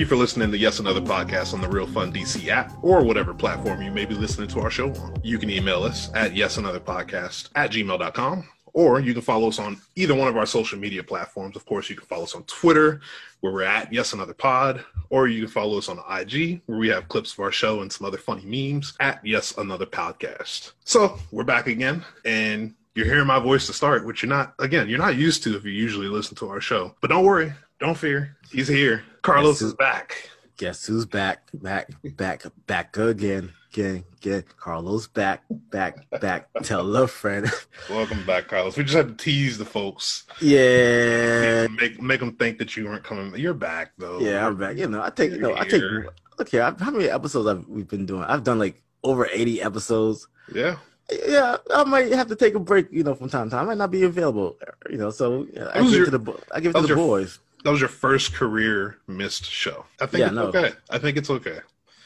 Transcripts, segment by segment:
Thank you for listening to Yes Another Podcast on the Real Fun DC app or whatever platform you may be listening to our show on. You can email us at yesanotherpodcast at gmail.com or you can follow us on either one of our social media platforms. Of course, you can follow us on Twitter, where we're at Yes Another Pod, or you can follow us on IG, where we have clips of our show and some other funny memes at Yes Another Podcast. So we're back again, and you're hearing my voice to start, which you're not, again, you're not used to if you usually listen to our show. But don't worry, don't fear. He's here. Carlos is back. Guess who's back? Back, back, back again. Again, again. Carlos back, back, back. Tell a friend. Welcome back, Carlos. We just had to tease the folks. Yeah. Make make them think that you weren't coming. You're back though. Yeah, I'm back. You know, I take, you know, I take, look here, how many episodes have we've been doing? I've done like over 80 episodes. Yeah. Yeah, I might have to take a break, you know, from time to time. I might not be available, you know. So yeah, I, give your, to the, I give it to the your, boys that was your first career missed show. I think yeah, it's no. okay. I think it's okay.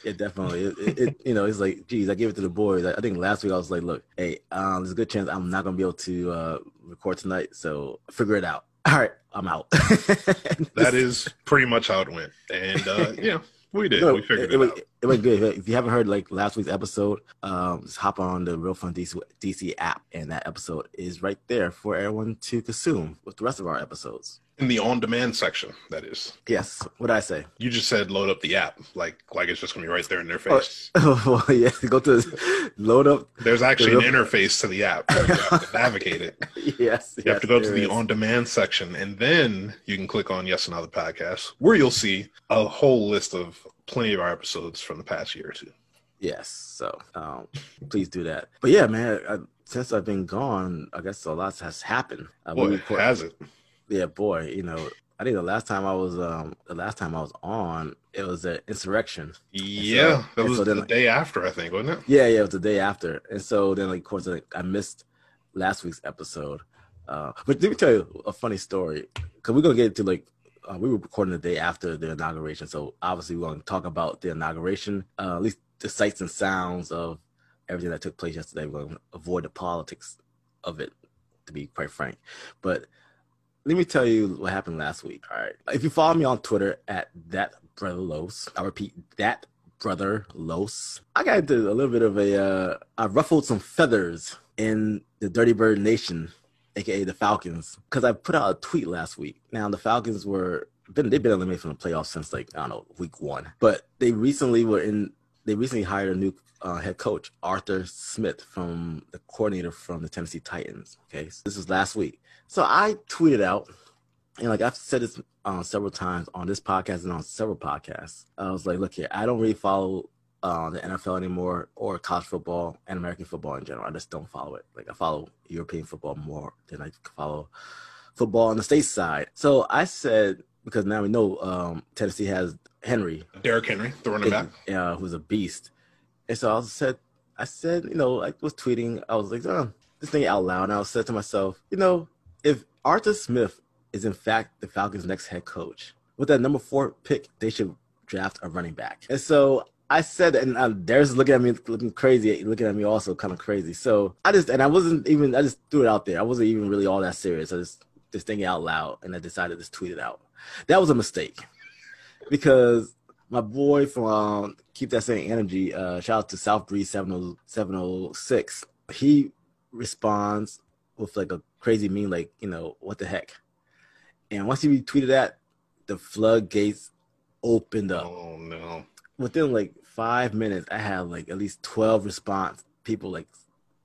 Yeah, definitely. It, it, it, you know, it's like, geez, I gave it to the boys. I, think last week I was like, look, hey, um, there's a good chance I'm not gonna be able to uh, record tonight, so figure it out. All right, I'm out. that is pretty much how it went, and uh, yeah, we did. No, we figured it, it, out. It went good. If you haven't heard like last week's episode, um, just hop on the Real Fun DC, DC app, and that episode is right there for everyone to consume with the rest of our episodes in the on-demand section that is. Yes. What i say? You just said load up the app. Like like it's just gonna be right there in their oh, face. oh, well yeah go to load up there's actually an interface to the app you have to navigate it. Yes you yes, have to go to the on-demand section and then you can click on yes another podcast where you'll see a whole list of plenty of our episodes from the past year or two. Yes so um, please do that. But yeah man I, since i've been gone i guess a lot has happened. Uh, Boy, has it yeah, boy, you know, I think the last time I was um the last time I was on, it was an insurrection. Yeah, so, that was so then, the day after, I think, wasn't it? Yeah, yeah, it was the day after. And so then like of course like, I missed last week's episode. Uh but let me tell you a funny story. Cause we're gonna get into like uh, we were recording the day after the inauguration, so obviously we're going to talk about the inauguration, uh, at least the sights and sounds of everything that took place yesterday. We're going to avoid the politics of it, to be quite frank. But let me tell you what happened last week. All right. If you follow me on Twitter at that brother Los, I repeat that brother Los. I got into a little bit of a uh, I ruffled some feathers in the Dirty Bird Nation, aka the Falcons, because I put out a tweet last week. Now the Falcons were been they've been eliminated from the playoffs since like I don't know week one, but they recently were in. They recently hired a new uh, head coach, Arthur Smith, from the coordinator from the Tennessee Titans. Okay, so this was last week. So I tweeted out, and like I've said this uh, several times on this podcast and on several podcasts. I was like, look here, I don't really follow uh, the NFL anymore or college football and American football in general. I just don't follow it. Like I follow European football more than I follow football on the state side. So I said because now we know um, Tennessee has Henry, Derrick Henry, the running back, uh, who's a beast. And so I said, I said, you know, I was tweeting. I was like, oh, this thing out loud. And I was said to myself, you know, if Arthur Smith is in fact the Falcons' next head coach, with that number four pick, they should draft a running back. And so I said, and uh, Darius looking at me, looking crazy, looking at me also kind of crazy. So I just, and I wasn't even, I just threw it out there. I wasn't even really all that serious. I just, just thinking out loud, and I decided to just tweet it out. That was a mistake because my boy from um, Keep That Same Energy, uh, shout out to South Breeze 706, he responds with like a crazy meme, like, you know, what the heck? And once he retweeted that, the floodgates opened up. Oh no. Within like five minutes, I had like at least 12 response. People like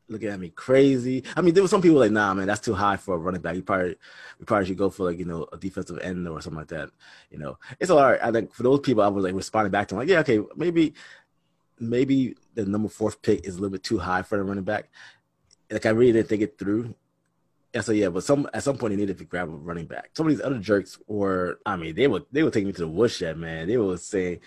looking at me crazy. I mean, there were some people like, nah, man, that's too high for a running back. You probably, you probably should go for like, you know, a defensive end or something like that. You know, it's all right. I think for those people, I was like responding back to them, like, yeah, okay, maybe, maybe the number fourth pick is a little bit too high for the running back. Like, I really didn't think it through. Yeah, so yeah, but some at some point they needed to grab a running back. Some of these other jerks were, I mean, they would they would take me to the woodshed, man. They would say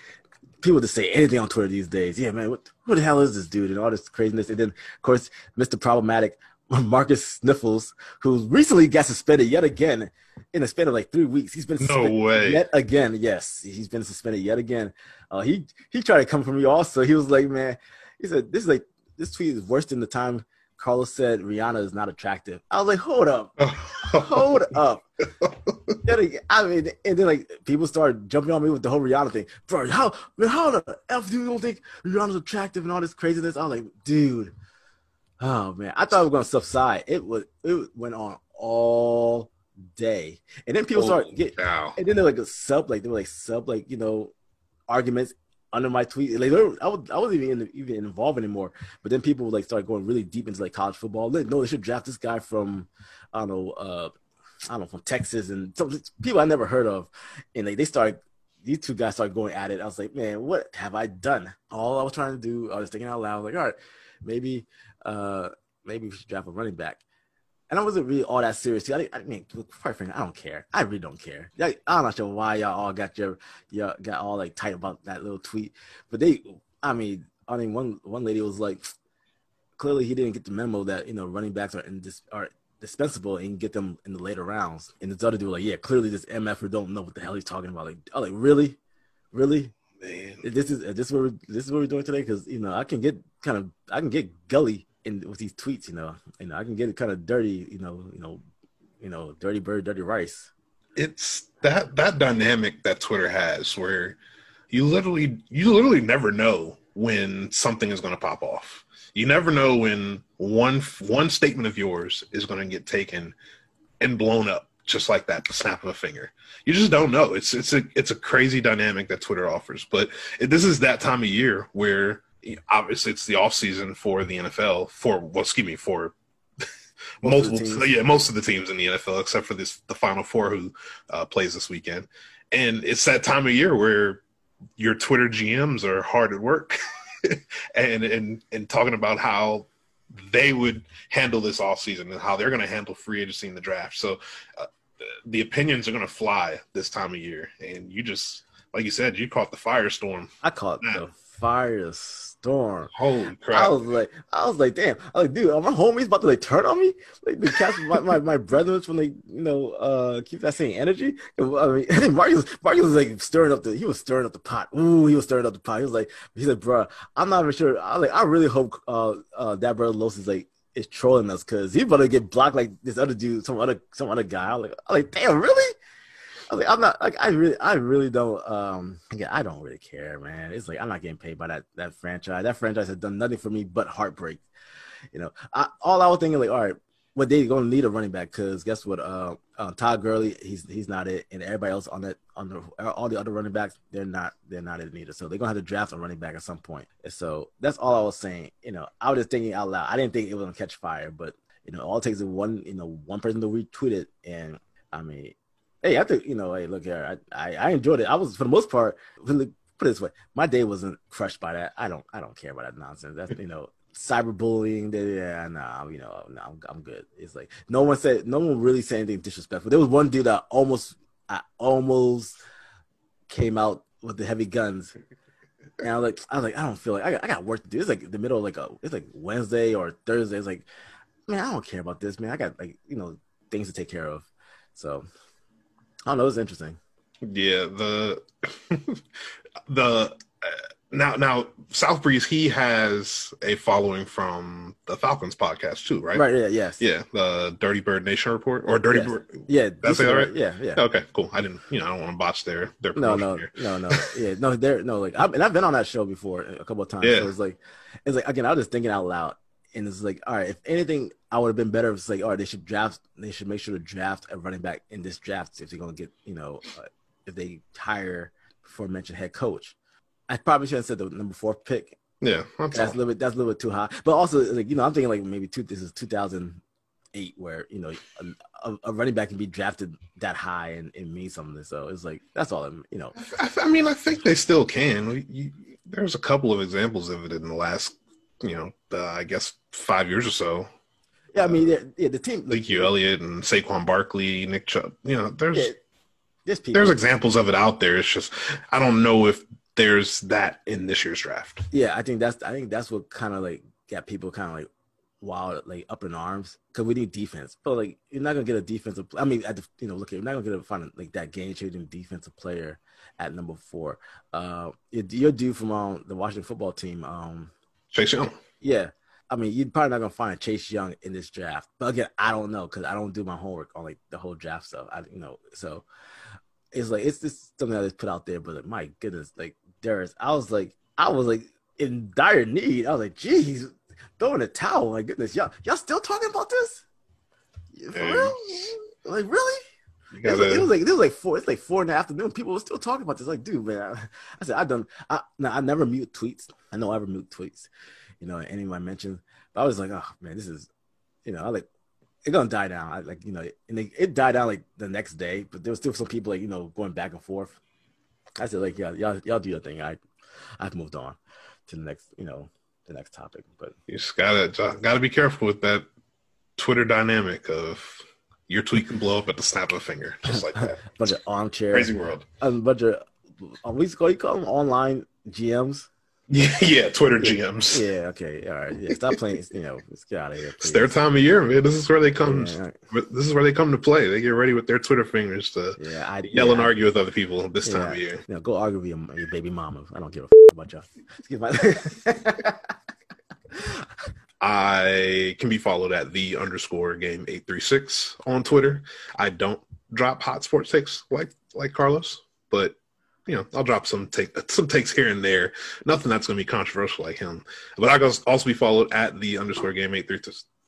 people just say anything on Twitter these days. Yeah, man, what who the hell is this dude and all this craziness? And then of course, Mr. Problematic Marcus Sniffles, who recently got suspended yet again in a span of like three weeks. He's been suspended no way. yet again. Yes, he's been suspended yet again. Uh, he he tried to come for me also. He was like, man, he said this is like this tweet is worse than the time Carlos said Rihanna is not attractive. I was like, hold up, hold up. I mean, and then like people started jumping on me with the whole Rihanna thing. Bro, how man, how the f do you don't think Rihanna's attractive and all this craziness? I was like, dude, oh man, I thought it was gonna subside. It was it went on all day, and then people Oh, start get, wow. and then they're like a sub, like they were like sub, like you know, arguments under my tweet. Like I was, I wasn't even even involved anymore. But then people would like start going really deep into like college football. Like, no, they should draft this guy from, I don't know, uh, I don't know, from Texas and some people I never heard of, and like they started. These two guys started going at it. I was like, man, what have I done? All I was trying to do, I was thinking out loud, like, all right, maybe, uh, maybe we should draft a running back. And I wasn't really all that serious. I, I mean, quite frankly, I don't care. I really don't care. Like, I'm not sure why y'all all got your, your got all like tight about that little tweet, but they, I mean, I mean, one one lady was like, clearly he didn't get the memo that you know running backs are indis- are dispensable and get them in the later rounds. And this other dude was like, yeah, clearly this mf'er don't know what the hell he's talking about. Like, I was like, really, really, Man. this is this is what we're, this is what we're doing today because you know I can get kind of I can get gully in with these tweets. You know, you know I can get it kind of dirty. You know, you know, you know, dirty bird, dirty rice. it's that that dynamic that Twitter has where you literally you literally never know when something is going to pop off. You never know when one one statement of yours is going to get taken and blown up just like that, the snap of a finger. You just don't know. It's it's a it's a crazy dynamic that Twitter offers. But it, this is that time of year where obviously it's the off season for the NFL for well, excuse me for Most of the multiple teams. yeah most of the teams in the NFL except for this the final four who uh, plays this weekend and it's that time of year where your Twitter GMs are hard at work and and and talking about how they would handle this off season and how they're going to handle free agency in the draft so uh, the opinions are going to fly this time of year and you just like you said you caught the firestorm I caught Yeah. the firestorm. Holy crap! I was like, I was like, damn. I was like, dude, are my homies about to like turn on me? Like the cats, my, my, my brethren when they, you know, uh, keep that same energy. I mean, Mario, Mario was like stirring up the, he was stirring up the pot. Ooh, he was stirring up the pot. He was like, he said, bro, I'm not even sure. I like, I really hope, uh, uh, that brother Los is like, is trolling us because he about to get blocked like this other dude, some other, some other guy. I was like, I was like, damn, really? I like, I'm not like I really I really don't um again I don't really care, man. It's like I'm not getting paid by that that franchise. That franchise has done nothing for me but heartbreak. You know, I, all I was thinking like, all right, well they gonna need a running back because guess what? Uh, uh, Todd Gurley, he's he's not it, and everybody else on that on the all the other running backs, they're not they're not it either. So they're gonna have to draft a running back at some point. And so that's all I was saying. You know, I was just thinking out loud. I didn't think it was gonna catch fire, but you know, all it takes is one you know one person to retweet it, and I mean. Hey, I think you know. Hey, look here. I, I I enjoyed it. I was for the most part. Put it this way, my day wasn't crushed by that. I don't I don't care about that nonsense. That's you know cyberbullying. Yeah, nah, you know, nah, I'm I'm good. It's like no one said, no one really said anything disrespectful. There was one dude that almost, I almost came out with the heavy guns. And I was like, I was like, I don't feel like I got, I got work to do. It's like the middle of like a, it's like Wednesday or Thursday. It's like, man, I don't care about this, man. I got like, you know, things to take care of. So don't know. It was interesting. Yeah, the the uh, now now South Breeze he has a following from the Falcons podcast too, right? Right. Yeah. Yes. Yeah, the Dirty Bird Nation report or Dirty Yes. Bird. Yeah. That's it, right? Yeah. Yeah. Okay, cool. I didn't, you know, I don't want to botch their their No, no, here. no, no. Yeah, no, there, no. Like, I've, and I've been on that show before a couple of times. Yeah. So it's like, it's like again, I was just thinking out loud, and it's like, all right, if anything, I would have been better if it's like, all right, they should draft, they should make sure to draft a running back in this draft if they're gonna get, you know, uh, if they hire before mentioned head coach. I probably should have said the number four pick. Yeah, that's, a little bit, that's a little bit too high. But also, like, you know, I'm thinking like maybe two. This is 2008, where you know a, a running back can be drafted that high and, and mean something. So it's like that's all. I'm, you know, I, I mean, I think they still can. We- You, there's a couple of examples of it in the last, you know, uh, I guess five years or so. Yeah, I mean, yeah, yeah the team. Leaky Elliott and Saquon Barkley, Nick Chubb. You know, there's Yeah, there's there's examples of it out there. It's just I don't know if there's that in this year's draft. yeah, I think that's I think that's what kind of like got people kind of like wild, like up in arms because we need defense. But like, you're not gonna get a defensive. I mean, at the you know, look, at you're not gonna get a find like that game changing defensive player at number four. Uh, your, your dude from um, the Washington football team. Um, Chase Young. yeah, I mean, you're probably not gonna find Chase Young in this draft. But again, I don't know because I don't do my homework on like the whole draft stuff. I you know, so it's like it's just something that is put out there. But like, my goodness, like Darius, I was like, I was like in dire need. I was like, geez, throwing a towel. My goodness, y'all y'all still talking about this? For real? Like really? Gotta... It, was like, it was like it was like four. It's like four in the afternoon. People were still talking about this. Like, dude, man. I, I said I done. I now I never mute tweets. I know I ever mute tweets. You know, any of my mentions. But I was like, oh man, this is. You know, I like it's gonna die down. I, like you know, and it, it, died down like the next day. But there was still some people like you know going back and forth. I said like, yeah, y'all y'all do your thing. I I've moved on to the next you know the next topic. But you just gotta gotta be careful with that Twitter dynamic of your tweet can blow up at the snap of a finger, just like that. bunch of armchair, crazy world. A bunch of uh, we call you call them online GMs. Yeah, yeah, Twitter GMs. Yeah, okay, all right. Yeah, stop playing. You know, let's get out of here. Please. It's their time of year, man. This is where they come. Yeah, right. This is where they come to play. They get ready with their Twitter fingers to yeah, I, yell yeah, and argue with other people this time of year. You know, go argue with your, your baby mama. I don't give a f- about y'all. Excuse my. I can be followed at the underscore game eight three six on Twitter. I don't drop hot sports takes like like Carlos, but you know I'll drop some take some takes here and there. Nothing that's going to be controversial like him. But I can also be followed at the underscore game eight three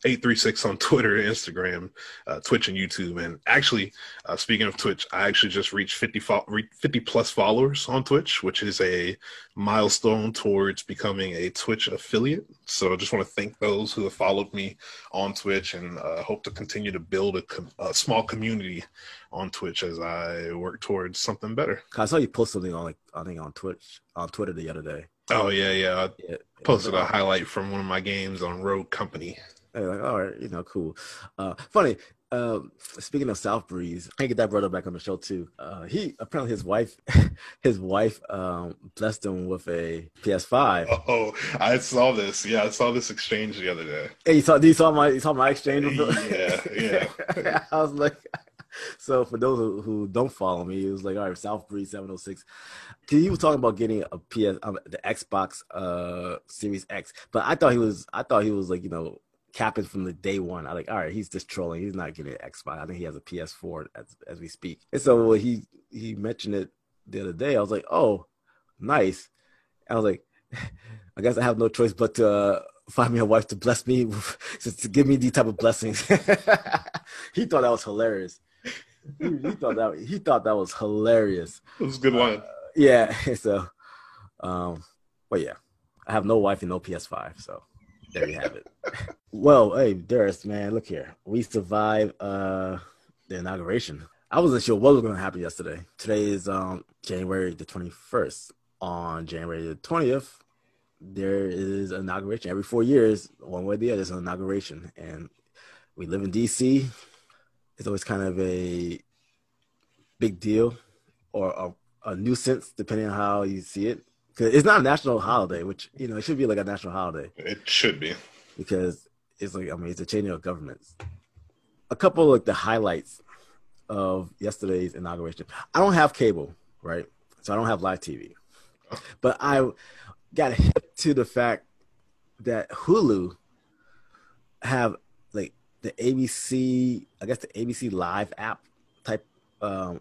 836 on Twitter, Instagram, uh, Twitch, and YouTube. And actually, uh, speaking of Twitch, I actually just reached 50, fo- 50 plus followers on Twitch, which is a milestone towards becoming a Twitch affiliate. So I just want to thank those who have followed me on Twitch and uh, hope to continue to build a, com- a, small community on Twitch as I work towards something better. I saw you post something on like I think on Twitch on Twitter the other day. Oh yeah, yeah. I yeah, posted a highlight from one of my games on Rogue Company. They're like, all right, you know, cool. Uh, funny. Um, speaking of South Breeze, I get that brother back on the show too. Uh, he apparently his wife, his wife um, blessed him with a PS5. Oh, I saw this. Yeah, I saw this exchange the other day. Hey, you saw? You saw my? You saw my exchange? yeah, yeah. I was like, so for those who, who, don't follow me, it was like, all right, South Breeze 706. He was talking about getting a PS, um, the Xbox uh, Series X, but I thought he was, I thought he was like, you know, capping from the day one. I like, all right, he's just trolling. He's not getting an Xbox. I think he has a PS4 as as we speak. And so he he mentioned it the other day. I was like, oh, nice. I was like, I guess I have no choice but to uh, find me a wife to bless me, to give me these type of blessings. he thought that was hilarious. He, he, thought that he thought that was hilarious. It was a good line. Uh, yeah. So, um, but yeah, I have no wife and no PS5, so there you have it. well, hey, Darius, man, look here. We survived uh, the inauguration. I wasn't sure what was going to happen yesterday. Today is um, January the 21st. On January the 20th, there is an inauguration. Every four years, one way or the other, there's an inauguration. And we live in D.C. It's always kind of a big deal or a, a nuisance, depending on how you see it. Cause it's not a national holiday, which you know it should be like a national holiday. It should be because it's like I mean it's a changing of governments. A couple of like the highlights of yesterday's inauguration. I don't have cable, right? So I don't have live TV, but I got hit to the fact that Hulu have like the ABC, I guess the ABC Live app type, um,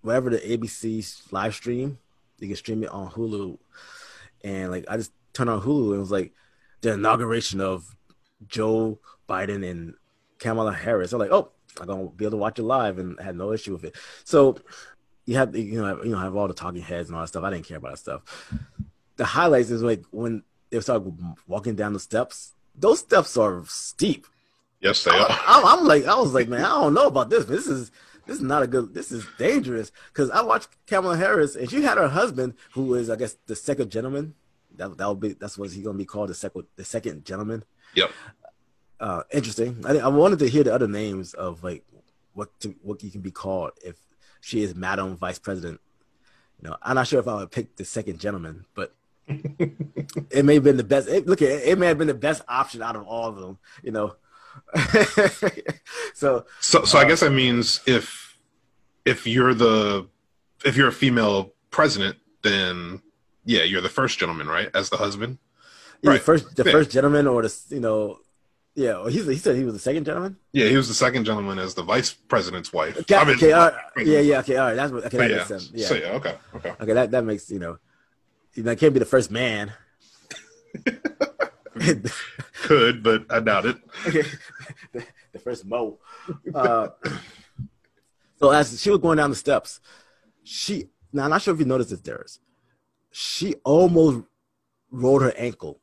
whatever the ABC live stream you can stream it on Hulu, and like I just turned on Hulu and it was like the inauguration of Joe Biden and Kamala Harris. I'm like, oh, I'm gonna be able to watch it live, and I had no issue with it. So you have you know you know have all the talking heads and all that stuff. I didn't care about that stuff. The highlights is like when they start walking down the steps. Those steps are steep. Yes, they are. I, am like, I was like, man, I don't know about this. This is this is not a good. This is dangerous because I watched Kamala Harris and she had her husband, who is I guess the second gentleman. That that will be that's what he's gonna be called the second the second gentleman. Yep. Uh, interesting. I I wanted to hear the other names of like what to, what you can be called if she is Madam Vice President. You know, I'm not sure if I would pick the second gentleman, but it may have been the best. It, look, it, it may have been the best option out of all of them. You know, so so so uh, I guess that means if if you're the if you're a female president, then yeah, you're the first gentleman, right? As the husband. Either Right. first the Yeah. first gentleman or the you know, yeah. Or he's, he said he was the second gentleman. Yeah, he was the second gentleman as the vice president's wife. Okay, I mean, okay, all right. yeah, yeah, okay, all right. That's what, okay, that yeah. makes sense. Yeah, So yeah, okay, okay. okay, that that makes you know, you know, I can't be the first man. Could, but I doubt it. Okay. the, the first Mo. Uh, so as she was going down the steps, she now I'm not sure if you noticed this, Darius. She almost rolled her ankle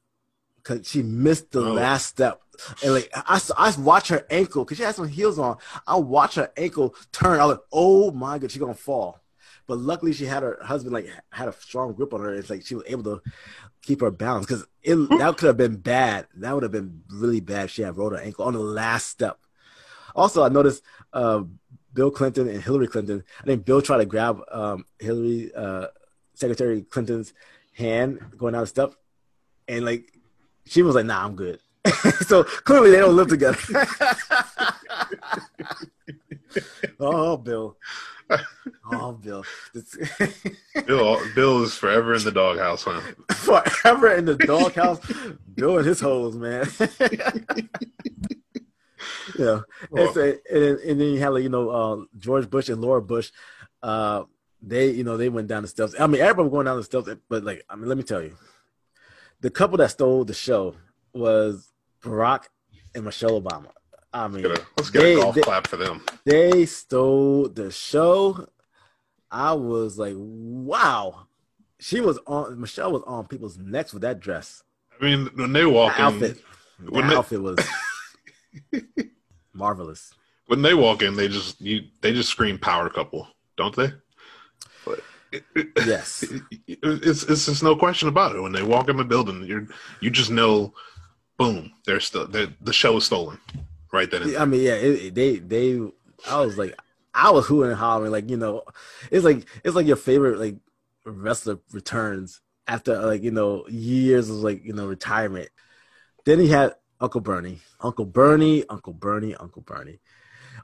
because she missed the Oh. last step. And like I, I watch her ankle because she had some heels on. I watch her ankle turn. I was like, oh my god, she's gonna fall. But luckily, she had her husband like had a strong grip on her. It's like she was able to keep her balance because that could have been bad. That would have been really bad. if She had rolled her ankle on the last step. Also, I noticed uh, Bill Clinton and Hillary Clinton. I think Bill tried to grab um, Hillary, uh, Secretary Clinton's hand going down the step, and like she was like, "Nah, I'm good." so clearly, they don't live together. oh, Bill. Oh, Bill. Bill, Bill is forever in the doghouse, huh? forever in the doghouse, Bill and his hoes, man. yeah, and, so, and, then- and then you had like you know uh, George Bush and Laura Bush. Uh, they you know they went down the steps. I mean, everybody was going down the steps, but like I mean, let me tell you, the couple that stole the show was Barack and Michelle Obama. I mean, Get a- let's get they- a golf they- clap for them. they stole the show. I was like, wow. She was on Michelle was on people's necks with that dress. I mean, when they walk The in, outfit. The when they- outfit was marvelous. when they walk in, they just you they just scream power couple, don't they? But it, it- Yes. it- it's it's just no question about it. When they walk in the building, you you just know, boom, they're still the show is stolen, right then. I mean, yeah, it, it- they they I was like I was hooting and hollering, like, you know, it's like it's like your favorite like wrestler returns after like, you know, years of like, you know, retirement. Then he had Uncle Bernie. Uncle Bernie, Uncle Bernie, Uncle Bernie.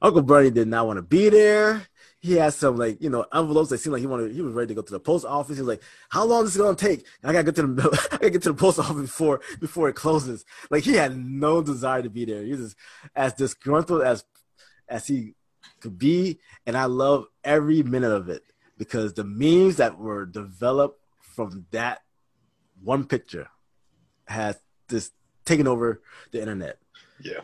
Uncle Bernie did not want to be there. He had some like you know envelopes that seemed like he wanted. He was ready to go to the post office. He was like, "How long is this gonna take? I gotta get to the I gotta get to the post office before before it closes." Like he had no desire to be there. He was just as disgruntled as as he could be, and I love every minute of it because the memes that were developed from that one picture has just taken over the internet. yeah.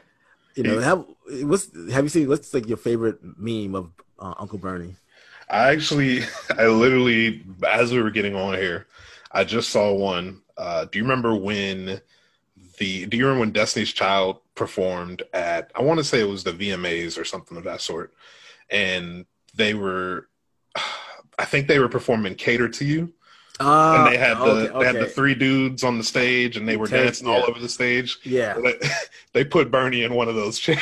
You know, have what's have you seen? What's like your favorite meme of uh, Uncle Bernie? I actually, I literally, as we were getting on here, I just saw one. Uh, do you remember when the? Do you remember when Destiny's Child performed at? I want to say it was the VMAs or something of that sort, and they were. I think they were performing "Cater to You," Uh, and they had the okay, they had the three dudes on the stage, and they were Okay, dancing all over the stage. yeah. They, they put Bernie in one of those chairs.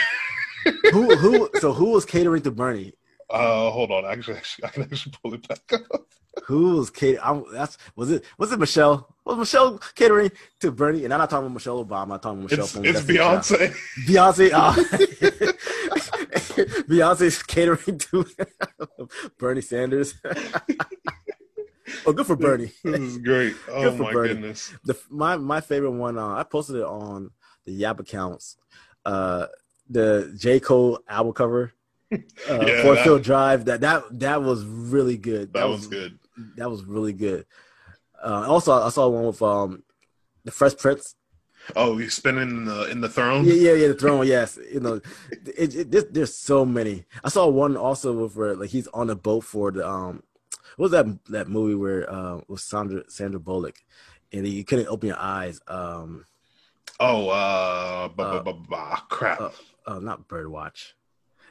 who who? So who was catering to Bernie? Uh, hold on, actually, actually, I can actually pull it back up. Who was catering? That's was it? Was it Michelle? Was Michelle catering to Bernie? And I'm not talking about Michelle Obama. I'm talking about Michelle. It's from it's. Beyonce. Beyonce. Uh, Beyonce's catering to Bernie Sanders. oh, good for Bernie. This is great. Oh my Bernie. goodness. the my my favorite one. Uh, I posted it on the Yap accounts. Uh, the J Cole album cover. Uh, Yeah, Forest Hills Drive. That that that was really good. That was good. That was really good. Uh, also, I saw one with um, the Fresh Prince. Oh, you spinning in the in the throne. Yeah, yeah, yeah. The throne. Yes, you know, it, it, there's, there's so many. I saw one also with where like he's on a boat for the um, what was that that movie where uh with Sandra Sandra Bullock, and you couldn't open your eyes. Um, Oh, uh, ba, Uh, ba, ba, ba, crap. uh, uh, not Birdwatch.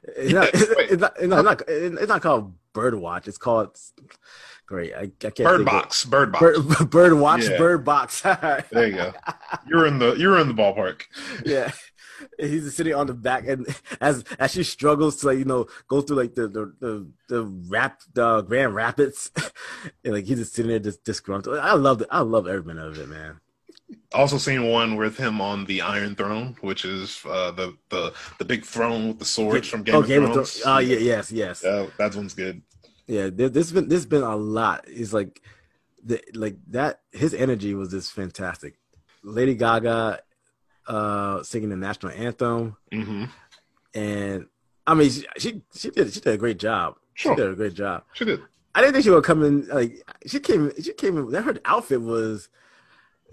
It's not. Wait. It's not. It's not, not. It's not called Birdwatch. It's called. Great. I, I can't. Bird box. Bird box. Bird, bird watch. Yeah. Bird box. There you go. You're in the you're in the ballpark. yeah. He's sitting on the back, and as as she struggles to like you know go through like the the the, the rap the Grand Rapids, and like he's just sitting there just disgruntled. I love it. I love every minute of it, man. Also seen one with him on the Iron Throne, which is uh, the the the big throne with the swords from Game oh, of Game Thrones. of Thrones. Oh yeah, yes, yes. Yeah, that one's good. Yeah, there, there's been there's been a lot. It's like the like that. His energy was just fantastic. Lady Gaga uh, singing the national anthem, Mm-hmm. and I mean, she, she she did she did a great job. Sure. She did a great job. She did. I didn't think she would come in like she came. She came in. Her outfit was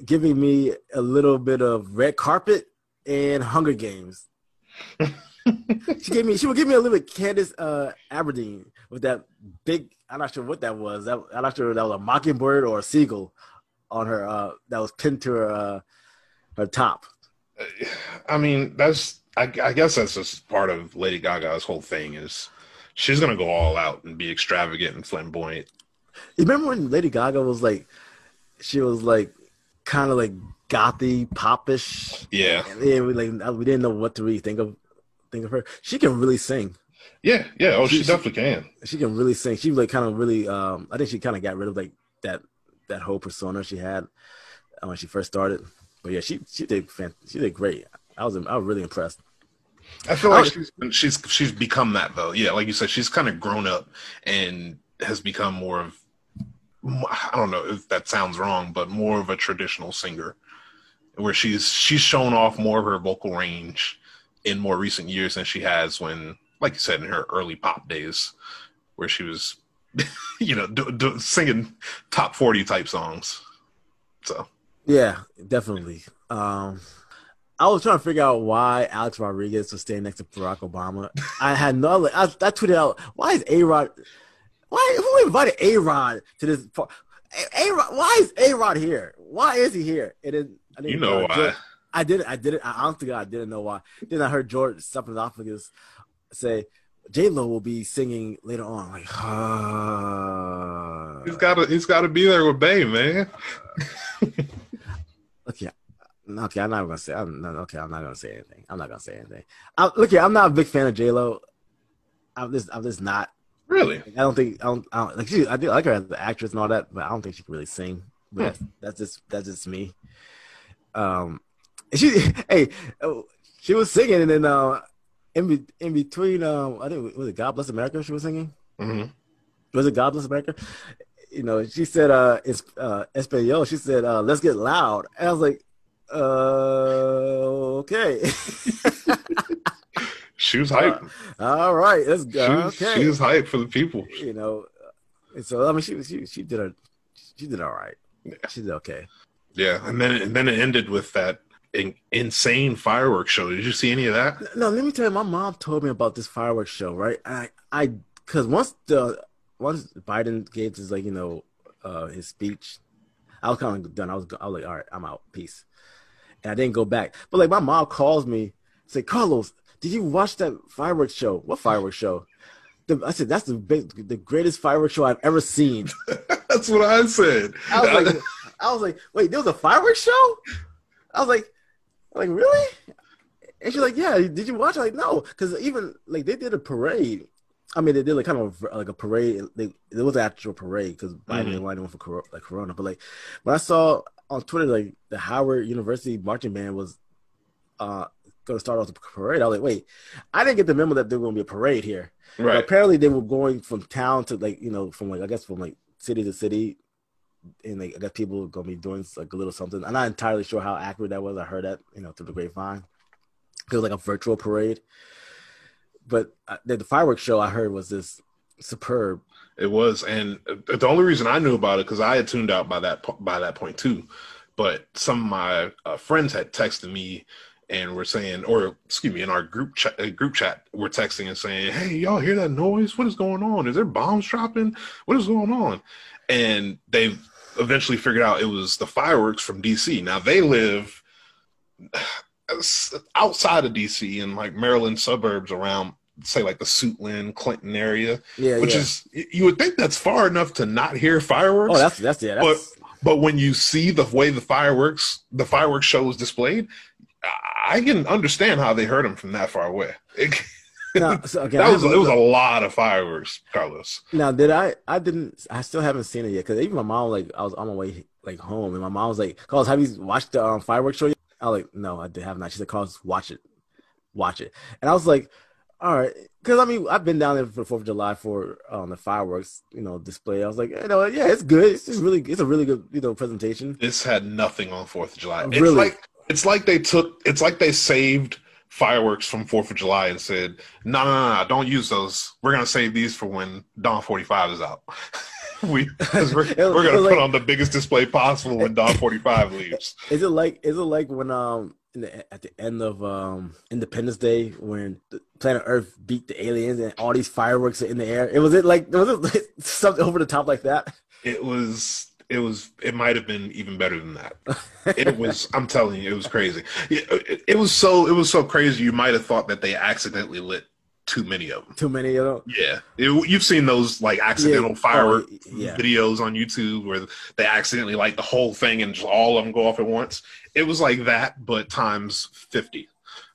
giving me a little bit of red carpet and Hunger Games. she gave me. She would give me a little bit Katniss uh, Everdeen with that big. I'm not sure what that was. That, I'm not sure if that was a mockingbird or a seagull on her. Uh, that was pinned to her uh, her top. I mean, that's I, I guess that's just part of Lady Gaga's whole thing is she's gonna go all out and be extravagant and flamboyant. You remember when Lady Gaga was like, she was like, kind of like gothy, popish. Yeah, Yeah, we like we didn't know what to really think of think of her. She can really sing. yeah, yeah. Oh, she, She- she- definitely can. She can really sing. She like kind of really. Um, I think she kind of got rid of like that that whole persona she had uh, when she first started. But yeah, she she did fan- she did great. I was I was really impressed. I feel like Oh. she's she's she's become that though. Yeah, like you said, she's kind of grown up and has become more of I don't know if that sounds wrong, but more of a traditional singer, where she's she's shown off more of her vocal range in more recent years than she has when, like you said, in her early pop days, where she was, you know, do, do, singing top forty type songs. So Yeah, definitely. Um, I was trying to figure out why Alex Rodriguez was staying next to Barack Obama. I had no. I, I tweeted out, "Why is A Rod? Why who invited A Rod to this? A Rod, why is A Rod here? Why is he here?" It is. I didn't you know uh, why? George- I didn't. I didn't. I honestly, God, I didn't know why. Then I heard George Stephanopoulos say J Lo will be singing later on. I'm like, uh, He's got to he's got to be there with Bay, man. Okay, okay, I'm not gonna say. I'm not, okay, I'm not gonna say anything. I'm not gonna say anything. I, look here, I'm not a big fan of J Lo. I'm just, I'm just not. Really? I don't think. I don't. I don't like. She, I do like her as an actress and all that, but I don't think she can really sing. But that's, that's just, that's just me. Um, she, hey, oh, she was singing, and then uh, in be, in between, um, I think was it God Bless America? She was singing. Mm-hmm. Was it God Bless America? You know, she said, uh, it's uh, Espanol. She said, uh, let's get loud. And I was like, uh, okay. She was hype. All right, let's she, go. was, okay. she was hype for the people. you know, so I mean, she she she did a she did all right. Yeah. She did okay. Yeah, and then and then it ended with that in, insane fireworks show. Did you see any of that? No, let me tell you, my mom told me about this fireworks show, right? I I because once the once Biden gave his like you know uh his speech, I was kind of done. I was I was like, all right, I'm out, peace, and I didn't go back. But like my mom calls me, say, Carlos, did you watch that fireworks show? What fireworks show? The, I said that's the big, the greatest fireworks show I've ever seen. That's what I said. I was like, I was like, wait, there was a fireworks show? I was like, like really? And she's like, yeah. Did you watch? I'm like, no, because even like they did a parade. I mean, they did like kind of like a parade. They, there was an actual parade because Biden Mhm. didn't want anyone for cor- like Corona. But like when I saw on Twitter, like the Howard University marching band was uh going to start off the parade. I was like, wait, I didn't get the memo that there was going to be a parade here. But right. apparently they were going from town to like you know from like I guess from like city to city, and like I guess people were gonna be doing like a little something. I'm not entirely sure how accurate that was. I heard that you know through the grapevine. It was like a virtual parade, but uh, the, the fireworks show I heard was this superb. It was, and the only reason I knew about it because I had tuned out by that by that point too. But some of my uh, friends had texted me and we're saying, or excuse me, in our group chat, uh, group chat, we're texting and saying, "Hey, y'all hear that noise? What is going on? Is there bombs dropping? What is going on?" And they eventually figured out it was the fireworks from DC. Now they live outside of DC in like Maryland suburbs around, say like the Suitland, Clinton area Yeah, which yeah. is you would think that's far enough to not hear fireworks. oh, that's that's yeah. That's, but when you see the way the fireworks the fireworks show is displayed, I can understand how they heard them from that far away. It- now, so, again, that was it was a lot of fireworks, Carlos. Now, did I? I didn't. I still haven't seen it yet because even my mom, like, I was on my way like home, and my mom was like, "Carlos, have you watched the um, fireworks show yet?" I was like, "No, I did have not." She said, "Carlos, watch it, watch it." And I was like, All right, because I mean, I've been down there for the Fourth of July for um, the fireworks, you know, display. I was like, you know, yeah, it's good. It's just really, it's a really good, you know, presentation. This had nothing on Fourth of July. It's Really? like it's like they took it's like they saved fireworks from Fourth of July and said, no, no, no, no, don't use those. We're gonna save these for when Don Forty Five is out. we we're, we're gonna was put on the biggest display possible when Don Forty Five leaves. Is it like, is it like when um in the, at the end of um Independence Day when the planet Earth beat the aliens and all these fireworks are in the air? It was it like was it like something over the top like that? It was it was it might have been even better than that. It was I'm telling you, it was crazy. Yeah, It, it was so it was so crazy. You might have thought that they accidentally lit too many of them. Too many of them. Yeah, It- you've seen those like accidental Yeah. firework Oh, yeah. videos on YouTube where they accidentally light the whole thing and just all of them go off at once. It was like that, but times fifty.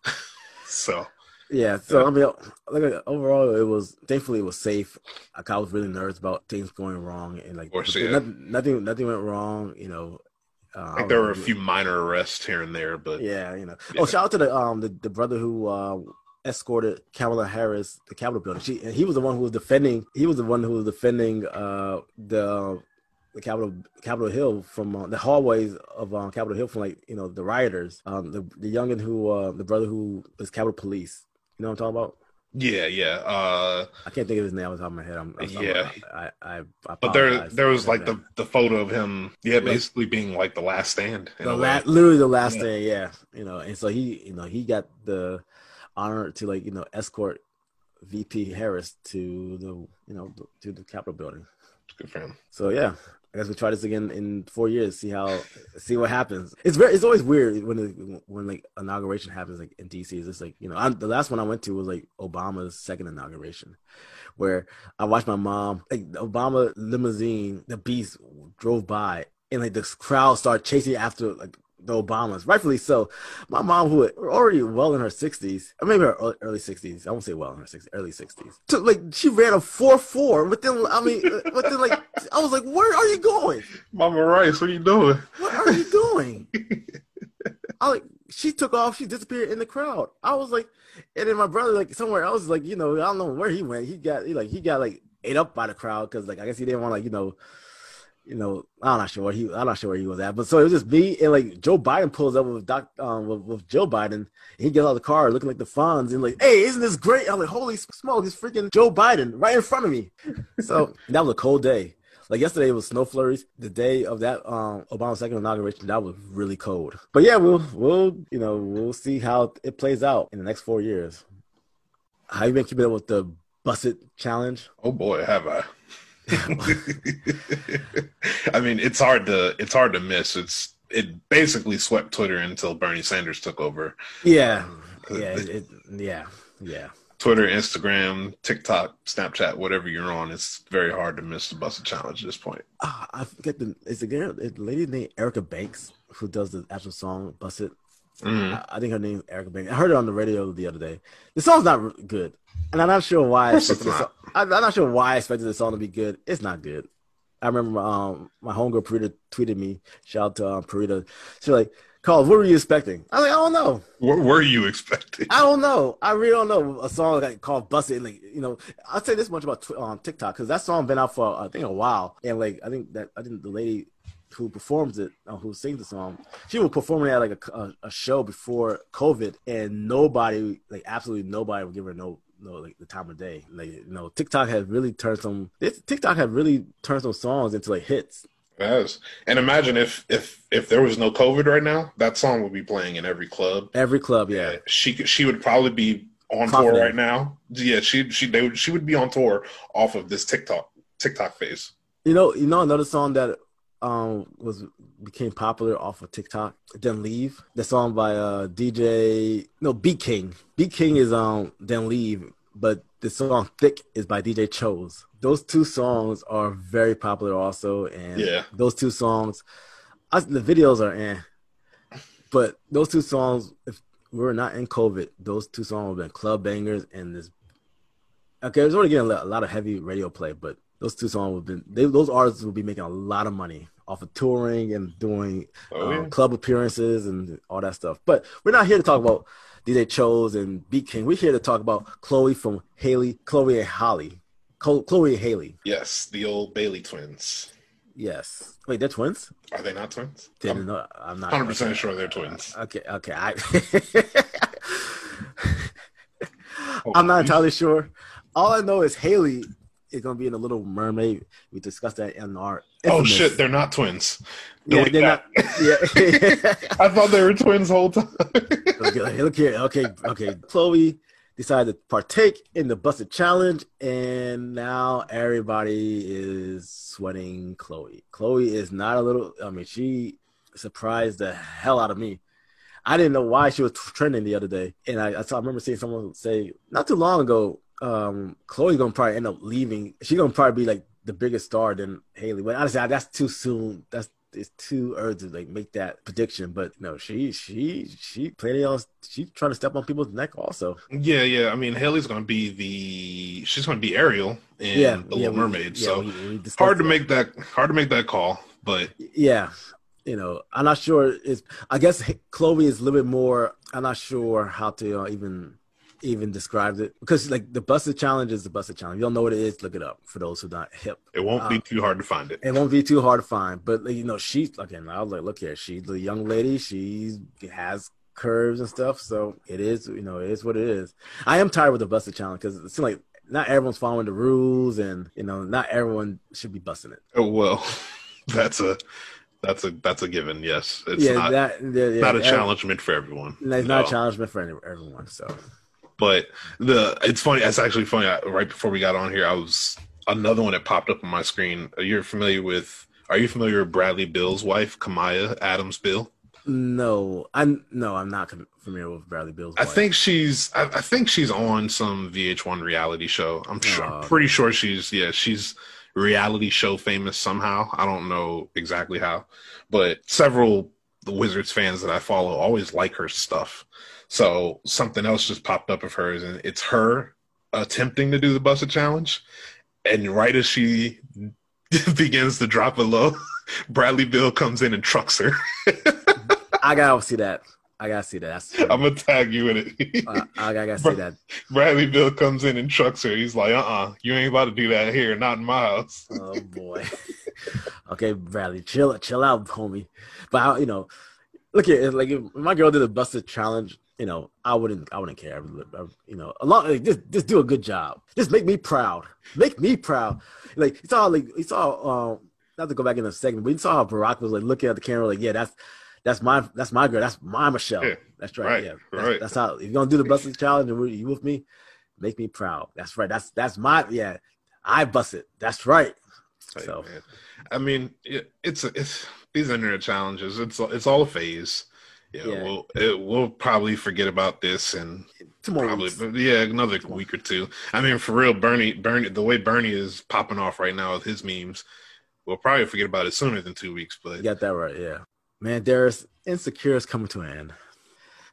so Yeah, so I mean, like overall, it was thankfully it was safe. Like I was really nervous about things going wrong, and like course, yeah. nothing, nothing, nothing went wrong. You know, uh, I think there were a few minor arrests here and there, but Yeah, you know. Yeah. Oh, shout out to the um the, the brother who uh, escorted Kamala Harris the Capitol building. She and he was the one who was defending. He was the one who was defending uh the the Capitol Capitol Hill from uh, the hallways of um, Capitol Hill from like you know the rioters. Um, the the youngin who uh the brother who was Capitol Police. You know what I'm talking about? yeah, yeah. Uh, I can't think of his name off the top of my head. I'm, I'm Yeah. I, I, I but there there was like the the photo of him, yeah, Like- basically being like the last stand. the a way. last, literally the last Yeah. day, yeah. You know, and so he, you know, he got the honor to like, you know, escort VP Harris to the, you know, to the Capitol building. Good for him. So yeah, I guess we try this again in four years. See how, see what happens. It's very, it's always weird when when like inauguration happens like in DC. It's just like you know, I'm, the last one I went to was like Obama's second inauguration, where I watched my mom like Obama limousine, the beast drove by, and like the crowd started chasing after like the Obamas, rightfully so. My mom, who was already well in her sixties, or maybe her early sixties, I won't say well in her sixties, early sixties. So like she ran a four four within, I mean, uh, within like, I was like, where are you going? Mama Rice, what are you doing? What are you doing? I like she took off, she disappeared in the crowd. I was like, and then my brother like somewhere else, like you know, I don't know where he went. He got he like he got like ate up by the crowd because like I guess he didn't want like you know, you know, I'm not sure where he I'm not sure where he was at. But so it was just me and like Joe Biden pulls up with Doc um with, with Joe Biden. He gets out of the car looking like the Fonz and like, hey, isn't this great? I'm like, holy smoke, it's freaking Joe Biden right in front of me. So that was a cold day. Like yesterday was snow flurries. The day of that um Obama second inauguration, that was really cold. But yeah, we'll we'll you know we'll see how it plays out in the next four years. How you been keeping up with the Buss It challenge? Oh boy, have I. I mean, it's hard to it's hard to miss. It's it basically swept Twitter until Bernie Sanders took over. Yeah, yeah, it, it- yeah, yeah. Twitter, Instagram, TikTok, Snapchat, whatever you're on, it's very hard to miss the Buss It Challenge at this point. Ah, I forget the is the girl, lady named Erica Banks who does the actual song Buss It. Mm. I, I think her name is Erica Banks. I heard it on the radio the other day. The song's not good, and I'm not sure why. I expected song, I, I'm not sure why I expected the song to be good. It's not good. I remember um, my homegirl Parita tweeted me. Shout out to um, Parita. She's like, "Carl, what were you expecting?" I was like, "I don't know. What were you expecting? I don't know. I really don't know a song like called "Buss It." Like you know, I'll say this much about tw- um, TikTok because that song been out for I think a while, and like I think that I think the lady who performs it, uh, who sings the song, she was performing at like a, a, a show before COVID, and nobody, like absolutely nobody, would give her no. No, like the time of day, like you know, TikTok has really turned some. this- TikTok has really turned some songs into like hits. Yes. And imagine if if if there was no COVID right now, that song would be playing in every club. Every club, yeah, She she would probably be on Confident. tour right now. Yeah, she she they would, she would be on tour off of this TikTok TikTok phase. You know, you know another song that um was became popular off of TikTok. Then leave the song by uh DJ no Beat King. Beat King is um Then leave, but the song Thick is by DJ Chose. Those two songs are very popular also, and Yeah. those two songs, I, the videos are eh, but those two songs, if we were not in COVID, those two songs would have been club bangers, and this. Okay, it's already getting a lot of heavy radio play, but those two songs have been they, those artists will be making a lot of money off of touring and doing oh, um, club appearances and all that stuff. But we're not here to talk about DJ Chose and Beat King. We're here to talk about Chloe from Halle, Chloe and Halle, Chloe and Halle. Yes, the old Bailey twins. Yes. Wait, they're twins? Are they not twins? Didn't I'm, know. I'm not 100 percent sure they're twins. Okay. Okay. I. I'm not entirely sure. All I know is Halle going to be in a Little Mermaid. We discussed that in our. Oh, infamous. Oh shit! They're not twins. yeah, they're not. Yeah. I thought they were twins the whole time. okay, look here. Okay, okay. Chloe decided to partake in the Buss It challenge, and now everybody is sweating Chloe. Chloe is not a little. I mean, she surprised the hell out of me. I didn't know why she was trending the other day, and I, I, saw, I remember seeing someone say not too long ago, um, Chloe's gonna probably end up leaving. She's gonna probably be like the biggest star than Halle. But honestly, that's too soon. That's it's too early to like make that prediction. But no, she she she plenty on. She's trying to step on people's neck also. Yeah, yeah. I mean, Halle's gonna be the she's gonna be Ariel in yeah, the yeah, Little Mermaid. We, so yeah, we, we hard to that. make that hard to make that call. But yeah, you know, I'm not sure. Is I guess Chloe is a little bit more. I'm not sure how to uh, even even described it because like the Buss It challenge is the Buss It challenge. You don't know what it is, look it up for those who not hip. It won't um, be too hard to find it. It won't be too hard to find. But like, you know, she's again, I was like, look here, she's the young lady. She has curves and stuff, so it is. You know, it is what it is. I am tired with the Buss It challenge because it seems like not everyone's following the rules, and you know, not everyone should be busting it. Oh well, that's a that's a that's a given. Yes, it's yeah, not that, yeah, yeah, not a challengement for everyone. It's no. not a challengement for everyone. So but the it's funny. It's actually funny. I, right before we got on here, I was another one that popped up on my screen. You're familiar with? Are you familiar with Bradley Beal's wife, Kamiah Adams Beal? No, I'm no, I'm not familiar with Bradley Beal's. I think she's. I, I, think she's on some VH1 reality show. I'm sure. I'm pretty sure she's. Yeah, she's reality show famous somehow. I don't know exactly how, but several the Wizards fans that I follow always like her stuff. So something else just popped up of hers, and it's her attempting to do the Buss It challenge. And right as she begins to drop a low, Bradley Beal comes in and trucks her. I gotta see that. I gotta see that. That's I'm gonna tag you in it. uh, I gotta see that. Bradley Beal comes in and trucks her. He's like, "Uh, uh-uh, uh you ain't about to do that here, not in my house." oh boy. okay, Bradley, chill, chill out, homie. But I, you know, look at it, like if my girl did a Buss It challenge you know, I wouldn't, I wouldn't care. You know, a lot, like, just, just do a good job. Just make me proud. Make me proud. Like it's all like it's all. um, not to go back in a second, but you saw how Barack was like looking at the camera, like, yeah, that's that's my that's my girl, that's my Michelle. Yeah, that's right. right. Yeah, that's, right. That's how if you're gonna do the Buss It challenge and you with me, make me proud. That's right. That's that's my yeah. I bust it. That's right. So, man. I mean, it, it's it's these internet challenges. It's it's all a phase yeah, yeah. we'll it, we'll probably forget about this and probably yeah another week or two. I mean, for real, Bernie Bernie the way Bernie is popping off right now with his memes, we'll probably forget about it sooner than two weeks. But you got that right, yeah. Man, there's Insecure is coming to an end.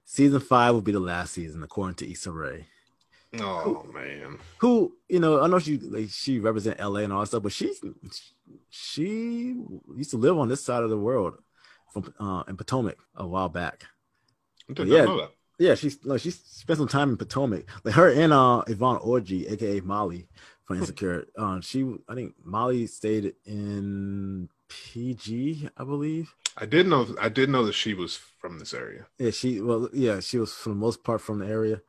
Season five will be the last season, according to Issa Rae. Oh who, man, who you know? I know she like she represent LA and all that stuff, but she she used to live on this side of the world from uh, in Potomac a while back. yeah, yeah, she's no, she spent some time in Potomac. Like her and uh Yvonne Orji, aka Molly from Insecure. uh, she I think Molly stayed in PG, I believe. I did know I did know that she was from this area. Yeah, she well yeah, she was for the most part from the area.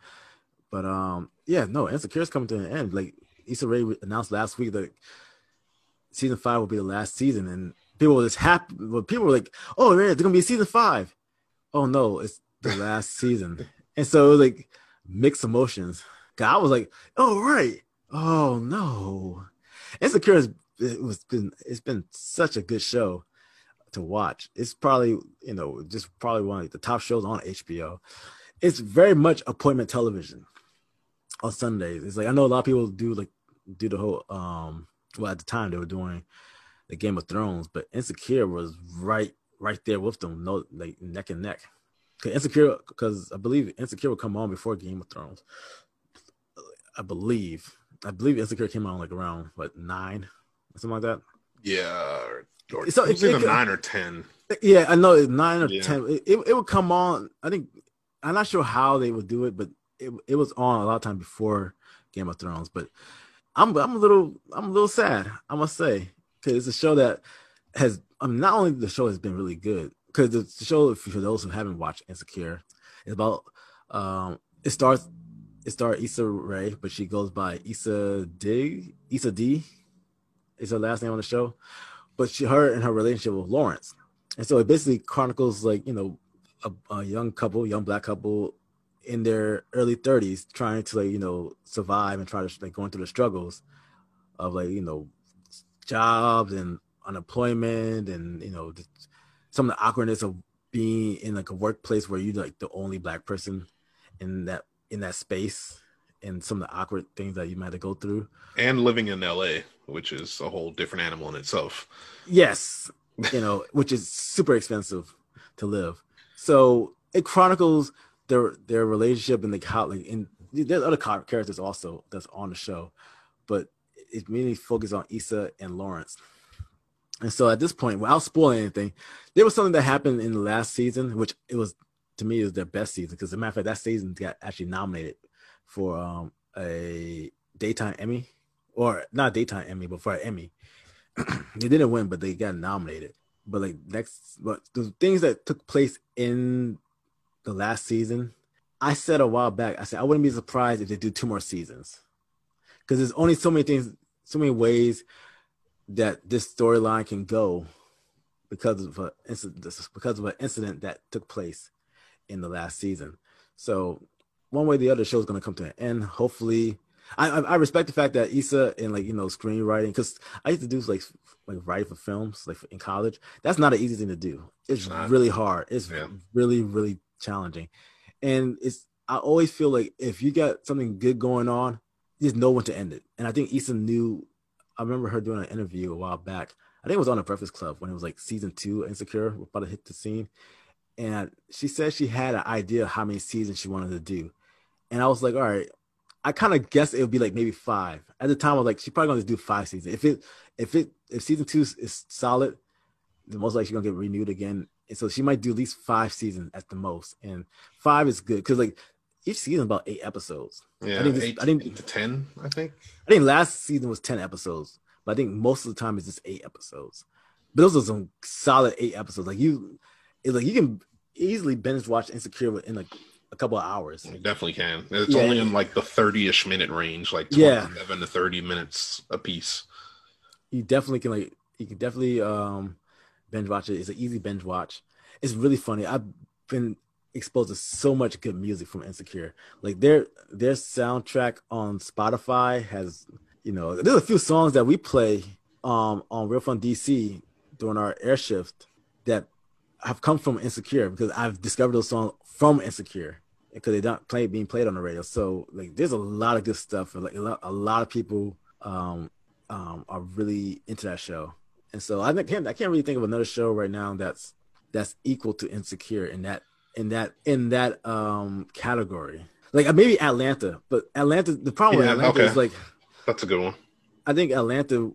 But um yeah, no, Insecure is coming to an end. Like Issa Rae announced last week that season five will be the last season, and people were just happy. But people were like, "Oh man, it's gonna be season five. Oh no, it's the last season, and so it was like mixed emotions. God i was like, "Oh right, oh no." Insecure has it was been it's been such a good show to watch. It's probably you know just probably one of the top shows on HBO. It's very much appointment television on Sundays. It's like I know a lot of people do like do the whole um well at the time they were doing the Game of Thrones, but Insecure was right right there with them, no like neck and neck. Cause Insecure, because I believe Insecure would come on before Game of Thrones. I believe. I believe Insecure came on like around what nine, something like that. Yeah, or, So it's it- either it- nine or ten. Yeah, I know it's nine or Yeah. ten. It, it, it would come on. I think I'm not sure how they would do it, but it it was on a lot of time before Game of Thrones. But I'm I'm a little I'm a little sad. I must say because it's a show that has. Mean, not only the show has been really good because the show for those who haven't watched Insecure is about. Um, it starts. It starts Issa Rae, but she goes by Issa Dee. Issa Dee. Is her last name on the show, but she her and her relationship with Lawrence. And so it basically chronicles like, you know, a, a young couple, young black couple in their early 30s trying to like, you know, survive and try to like going through the struggles of like, you know, jobs and unemployment and, you know, the, some of the awkwardness of being in like a workplace where you're like the only black person in that in that space and some of the awkward things that you might have to go through. And living in LA, which is a whole different animal in itself. Yes, you know, which is super expensive to live. So it chronicles their their relationship and the how like in there's other char- characters also that's on the show, but it mainly focuses on Issa and Lawrence. And so at this point, without spoiling anything, there was something that happened in the last season, which it was to me was their best season because as a matter of fact, that season got actually nominated for um, a daytime Emmy, or not daytime Emmy, but for an Emmy. they didn't win, but they got nominated. But like next, but the things that took place in the last season, I said a while back, I said I wouldn't be surprised if they do two more seasons, because there's only so many things, so many ways that this storyline can go because of a because of an incident that took place in the last season. So one way or the other, the show's going to come to an end. Hopefully, I, I respect the fact that Issa and like you know screenwriting because I used to do like like write for films like in college. That's not an easy thing to do. It's It's really hard. It's Yeah. really really challenging, and it's I always feel like if you got something good going on, you just know when to end it. And I think Issa knew. I remember her doing an interview a while back. I think it was on the Breakfast Club when it was like season two, Insecure, about to hit the scene, and she said she had an idea how many seasons she wanted to do, and I was like, all right. I kind of guessed it would be like maybe five. At the time, I was like, she's probably gonna do five seasons. If it, if it, if season two is- is solid, then most likely she's gonna get renewed again. And so she might do at least five seasons at the most. And five is good because like each season about eight episodes. Yeah, I think this- eight, I think- eight to ten, I think. I think last season was ten episodes, but I think most of the time it's just eight episodes. But those are some solid eight episodes. Like you, it's like you can easily binge watch Insecure in like a couple of hours. You definitely can. It's Yeah. only in like the thirty-ish minute range, like Yeah. twenty-seven to thirty minutes a piece. you definitely can like you can definitely um binge watch it. It's an easy binge watch. It's really funny. I've been exposed to so much good music from Insecure. Like their their soundtrack on Spotify has you know there's a few songs that we play um on Real Fun DC during our air shift that have come from Insecure because I've discovered those songs from Insecure because they don't play, being played on the radio. So like there's a lot of good stuff. Like a lot, a lot of people um um, are really into that show. And so I think- can't I can't really think of another show right now that's that's equal to Insecure in that in that in that um category. Like uh, maybe Atlanta, but Atlanta the problem Yeah, with Atlanta okay. is like That's a good one. I think Atlanta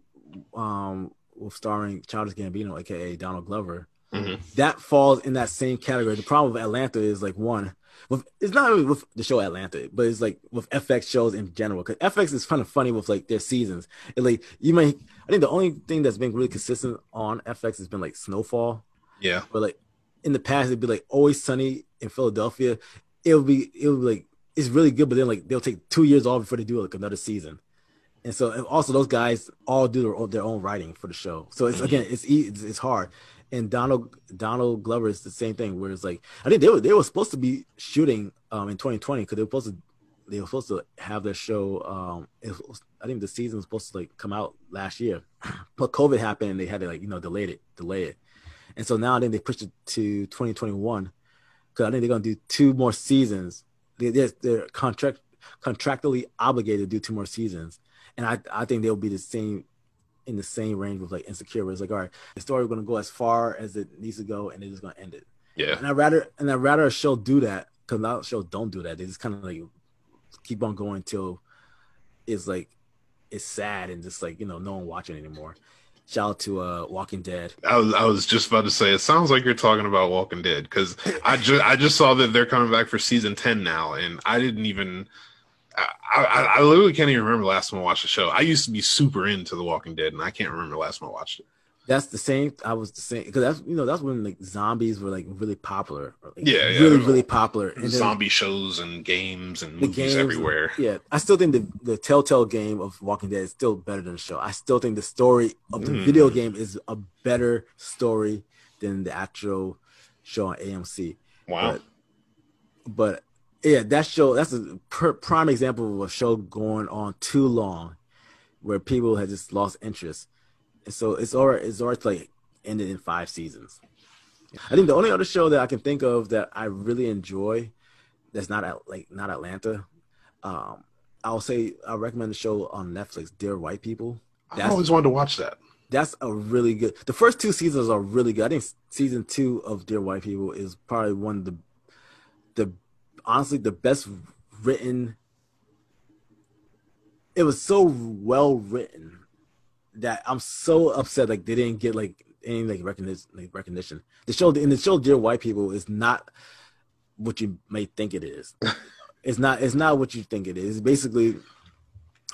um with starring Childish Gambino, aka Donald Glover, Mhm. that falls in that same category. The problem with Atlanta is like one, with it's not really with the show Atlanta, but it's like with FX shows in general. Because FX is kind of funny with like their seasons. It like you might, I think the only thing that's been really consistent on FX has been like Snowfall. Yeah, But like in the past, it'd be like Always Sunny in Philadelphia. It'll be it'll be like it's really good, but then like they'll take two years off before they do like another season. And so and also those guys all do their own, their own writing for the show. So it's mm-hmm. again it's e- it's, it's hard. And Donald Donald Glover is the same thing where it's like I think they were they were supposed to be shooting um in 2020 because they were supposed to they were supposed to have their show um was, I think the season was supposed to like come out last year, but COVID happened and they had to like you know delay it delay it. And so now I think they pushed it to 2021 because I think they're gonna do two more seasons. They, they're, they're contract contractually obligated to do two more seasons, and I I think they'll be the same in the same range with like Insecure. Where it's like, all right, the story is going to go as far as it needs to go, and they're just gonna end it. yeah, And I rather and I rather a show do that because of shows don't do that. They just kind of like keep on going till it's like it's sad and just like you know no one watching anymore. Shout out to uh Walking Dead. I was I was just about to say it sounds like you're talking about Walking Dead because I just I just saw that they're coming back for season ten now, and I didn't even. I, I, I literally can't even remember the last time I watched the show. I used to be super into The Walking Dead, and I can't remember the last time I watched it. That's the same. I was the same because that's you know that's when like zombies were like really popular. Like, Yeah, yeah. really really popular. And then Zombie shows and games and movies games- everywhere. Yeah, I still think the the Telltale game of Walking Dead is still better than the show. I still think the story of the Mm. video game is a better story than the actual show on AMC. Wow. But, but yeah, that show that's a per, prime example of a show going on too long, where people had just lost interest, and so it's already it's already like ended in five seasons. I think the only other show that I can think of that I really enjoy, that's not at, like not Atlanta, um, I'll say I recommend the show on Netflix, Dear White People. That's, I always wanted to watch that. that's a really good. The first two seasons are really good. I think season two of Dear White People is probably one of the honestly the best written. It was so well written that I'm so upset like they didn't get like any like recognition. Like recognition. The show in the show Dear White People is not what you may think it is. it's not. It's not what you think it is. Basically,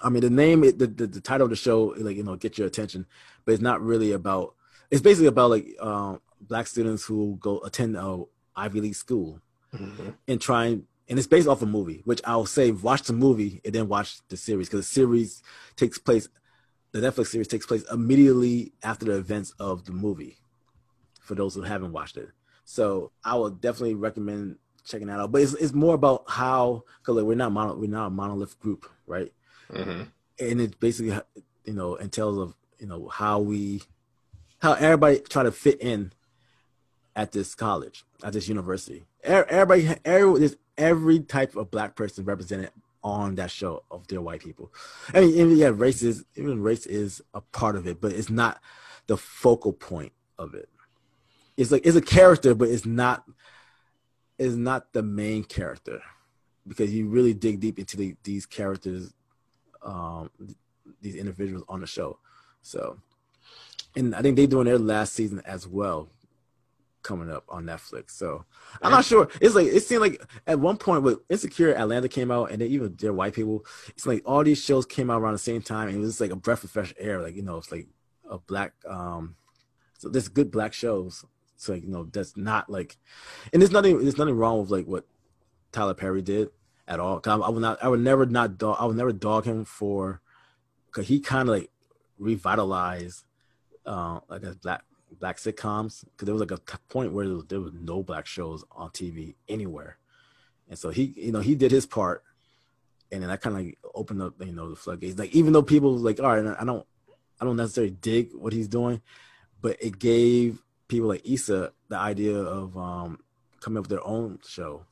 I mean, the name, the, the the title of the show, like you know, get your attention, but it's not really about. It's basically about like um, black students who go attend a Ivy League school and try and it's based off a movie, which I'll say watch the movie and then watch the series because the series takes place. The Netflix series takes place immediately after the events of the movie. For those who haven't watched it, so I would definitely recommend checking that out. But it's it's more about how because like we're not mono, we're not a monolith group, right? hmm and it basically you know entails of you know how we how everybody try to fit in at this college at this university everybody every there's every type of black person represented on that show of Dear White People. I mean yeah race is even race is a part of it but it's not the focal point of it. It's like it's a character but it's not is not the main character. Because you really dig deep into the, these characters um these individuals on the show. So and i think they're doing their last season as well coming up on netflix so i'm not sure. it's like it seemed like at one point with insecure atlanta came out and then even Dear White People it's like all these shows came out around the same time and it was like a breath of fresh air like you know it's like a black um so there's good black shows. So like you know that's not like and there's nothing there's nothing wrong with like what tyler perry did at all 'Cause I, I would not i would never not dog i would never dog him for because he kind of like revitalized uh like a black black sitcoms because there was like a t- point where there was, there was no black shows on tv anywhere. And so he you know he did his part and then i kind of like opened up you know the floodgates. Like even though people like all right i don't i don't necessarily dig what he's doing but it gave people like Issa the idea of um coming up with their own show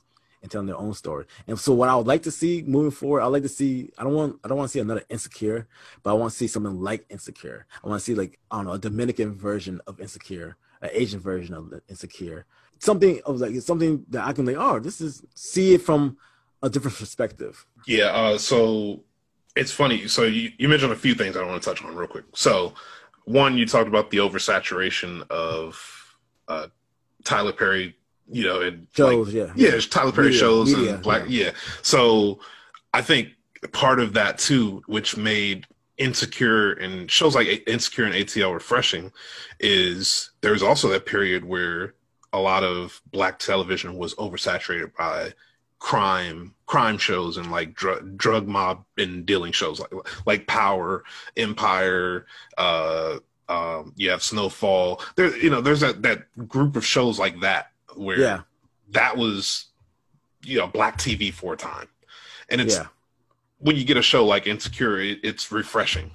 and telling their own story. And so what I would like to see moving forward, I would like to see I don't want I don't want to see another insecure, but I want to see something like insecure. I want to see like I don't know, a Dominican version of insecure, an Asian version of insecure. Something of like something that I can like, oh, this is see it from a different perspective. Yeah. Uh, so it's funny. So you, you mentioned a few things I want to touch on real quick. So one, you talked about the oversaturation of uh, Tyler Perry. You know, and like, Shows, yeah. yeah, it's Tyler Perry Media, shows media, and black. Yeah. So I think part of that too, which made Insecure and shows like Insecure and ATL refreshing, is there's also that period where a lot of black television was oversaturated by crime crime shows and like drug drug mob and dealing shows like like Power, Empire, uh um you have Snowfall. There you know, there's that that group of shows like that where Yeah. that was you know black TV for a time. And it's Yeah. when you get a show like Insecure, it, it's refreshing.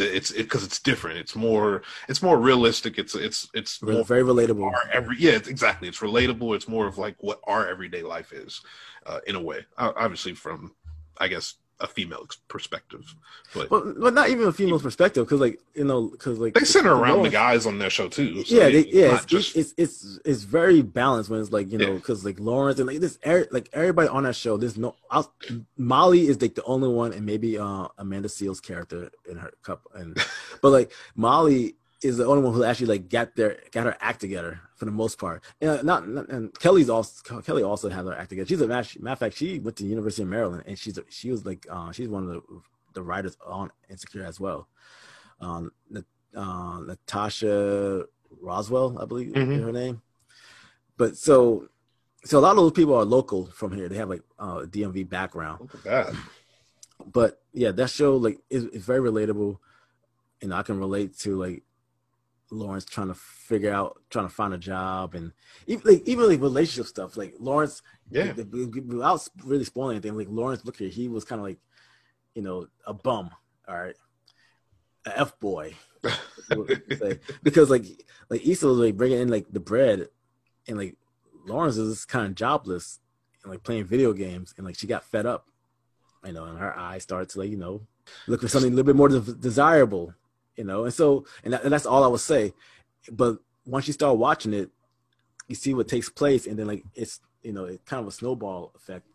It's because it's different. It's more it's more realistic. It's it's it's more Very relatable. every yeah it's, exactly it's relatable it's more of like what our everyday life is uh, in a way obviously from i guess a female perspective. But But but not even a female perspective, because like you know, because like they center around the guys on their show too. so yeah, they, it's yeah, it's, just- it's it's it's very balanced when it's like you know Yeah. because like Lawrence and like this like everybody on that show. There's no I'll, Molly is like the only one, and maybe uh Amanda Seales' character in her cup, and but like Molly is the only one who actually like got their got her act together for the most part. And not, not and Kelly's also Kelly also has her act together. She's a matter of fact she went to the University of Maryland, and she's a, she was like uh, she's one of the the writers on Insecure as well. Um, uh, Natasha Rothwell, I believe is Mhm. her name. But so, so a lot of those people are local from here. They have like uh, DMV background. Look at that. But yeah, that show like is, is very relatable, and I can relate to like Lawrence trying to figure out, trying to find a job, and even like even like relationship stuff. Like Lawrence, Yeah. without really spoiling anything, like Lawrence, look here, he was kind of like, you know, a bum. all right, an f boy. Because like like Issa was like bringing in like the bread, and like Lawrence is kind of jobless and like playing video games, and like she got fed up, you know, and her eyes started to like you know look for something a little bit more de- desirable, you know, and so and, that, and that's all I would say. But once you start watching it, you see what takes place, and then like it's you know it's kind of a snowball effect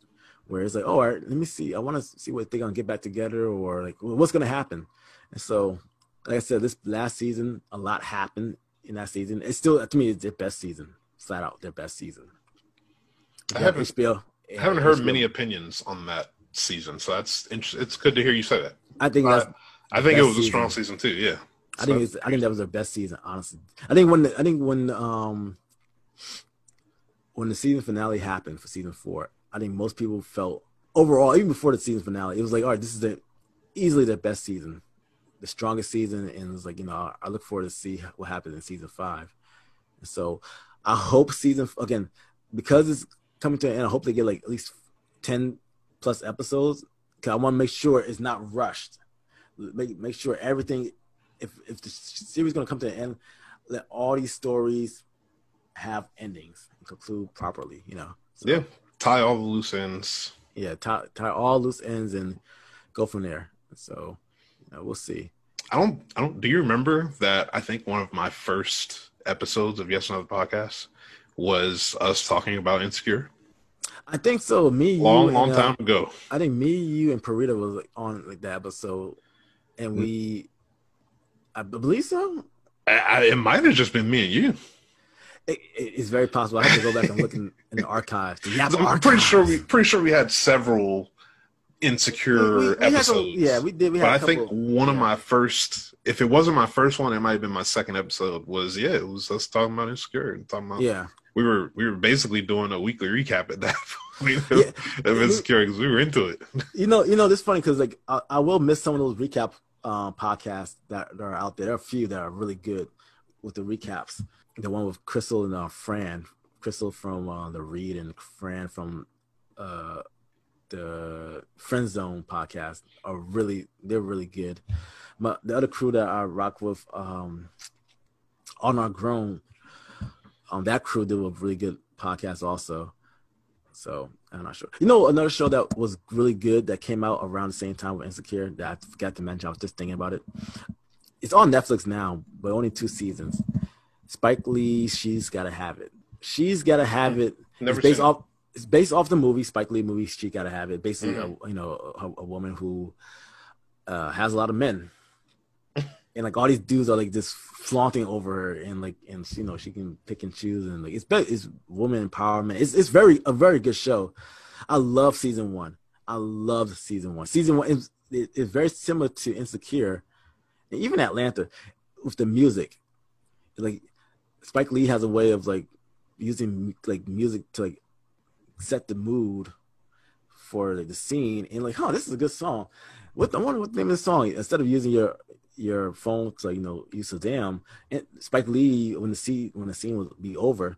where it's like, oh, all right, let me see, I want to see what they're gonna get back together, or like what's gonna happen, and so like I said, this last season, a lot happened in that season. It's still to me, it's their best season, flat out their best season. I haven't- HBO. I haven't heard HBO. many opinions on that season, so that's interesting. It's good to hear you say that. I think that's. I think it was a strong season. season too. Yeah. I think it's, I think that was their best season, honestly. I think when the, I think when um when the season finale happened for season four, I think most people felt overall, even before the season finale, it was like, all right, this is the easily the best season, the strongest season, and it's like you know, I, I look forward to see what happens in season five. And so, I hope season again because it's coming to an end. I hope they get like at least ten plus episodes. Cause I want to make sure it's not rushed. Make make sure everything if if the series is going to come to an end, let all these stories have endings and conclude properly. You know. So, Yeah. Tie all the loose ends. Yeah. Tie tie all loose ends and go from there. So, you know, we'll see. I don't. I don't. Do you remember that? I think one of my first episodes of Yes Another Podcast was us talking about Insecure. I think so. Me, Long, you, long and, uh, time ago. I think me, you, and Parita was like, on like that episode, and Mm. we, I believe so. I, I, it might have just been me and you. It, it- it's very possible. I have to go back and look in, in the archives. The I'm pretty sure we pretty sure we had several insecure We- we- we episodes. yeah, we did. We had but I a think one of my first, if it wasn't my first one, it might have been my second episode. Was yeah, it was us talking about insecure and talking about. Yeah, we were we were basically doing a weekly recap at that point Yeah. of insecure because we were into it. you know, you know, this funny because like I, I will miss some of those recap um, podcasts that, that are out there. There are a few that are really good with the recaps. The one with Crissle and uh, Fran, Crissle from uh, the Read and Fran from uh, the Friend Zone podcast are really they're really good. My, the other crew that I rock with, um, on our grown, um, that crew did a really good podcast also. So I'm not sure. You know, another show that was really good that came out around the same time with Insecure that I forgot to mention. I was just thinking about it. It's on Netflix now, but only two seasons. Spike Lee, she's gotta have it. She's gotta have it. Never it's based seen off. It's based off the movie Spike Lee movie. She gotta have it. Basically, Mm-hmm. a, you know, a, a woman who uh, has a lot of men, and like all these dudes are like just flaunting over her, and like, and you know, she can pick and choose, and like it's it's woman empowerment. It's it's very a very good show. I love season one. I love season one. Season one is it's very similar to Insecure, and even Atlanta with the music. Like Spike Lee has a way of like using like music to like set the mood for like, the scene and like, oh, this is a good song. What I wonder what the name of the song. Instead of using your your phone so you know use Shazam, and Spike Lee when the scene when the scene would be over,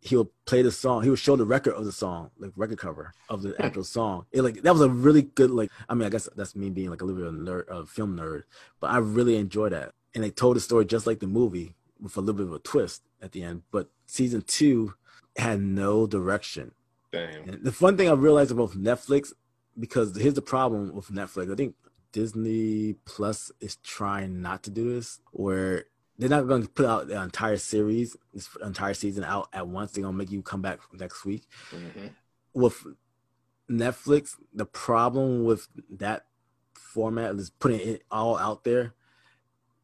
he would play the song. He would show the record of the song, like record cover of the hmm. actual song. It like that was a really good like. I mean, I guess that's me being like a little bit of a nerd, a film nerd, but I really enjoyed that. And they told the story just like the movie with a little bit of a twist at the end. But season two had no direction. Damn. And the fun thing I realized about Netflix because here's the problem with Netflix. I think Disney Plus is trying not to do this, where they're not going to put out the entire series, this entire season out at once. They're going to make you come back next week. Mm-hmm. With Netflix, the problem with that format is putting it all out there.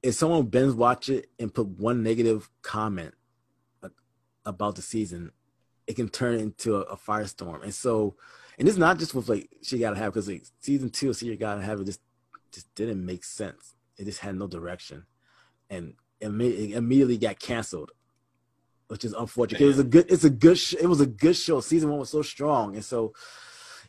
If someone binge watch it and put one negative comment about the season, it can turn into a, a firestorm. And so, and it's not just with like she gotta have because like season two, you gotta have it just just didn't make sense. It just had no direction, and it, immediately got canceled, which is unfortunate. It was a good, it's a good, sh- it was a good show. Season one was so strong, and so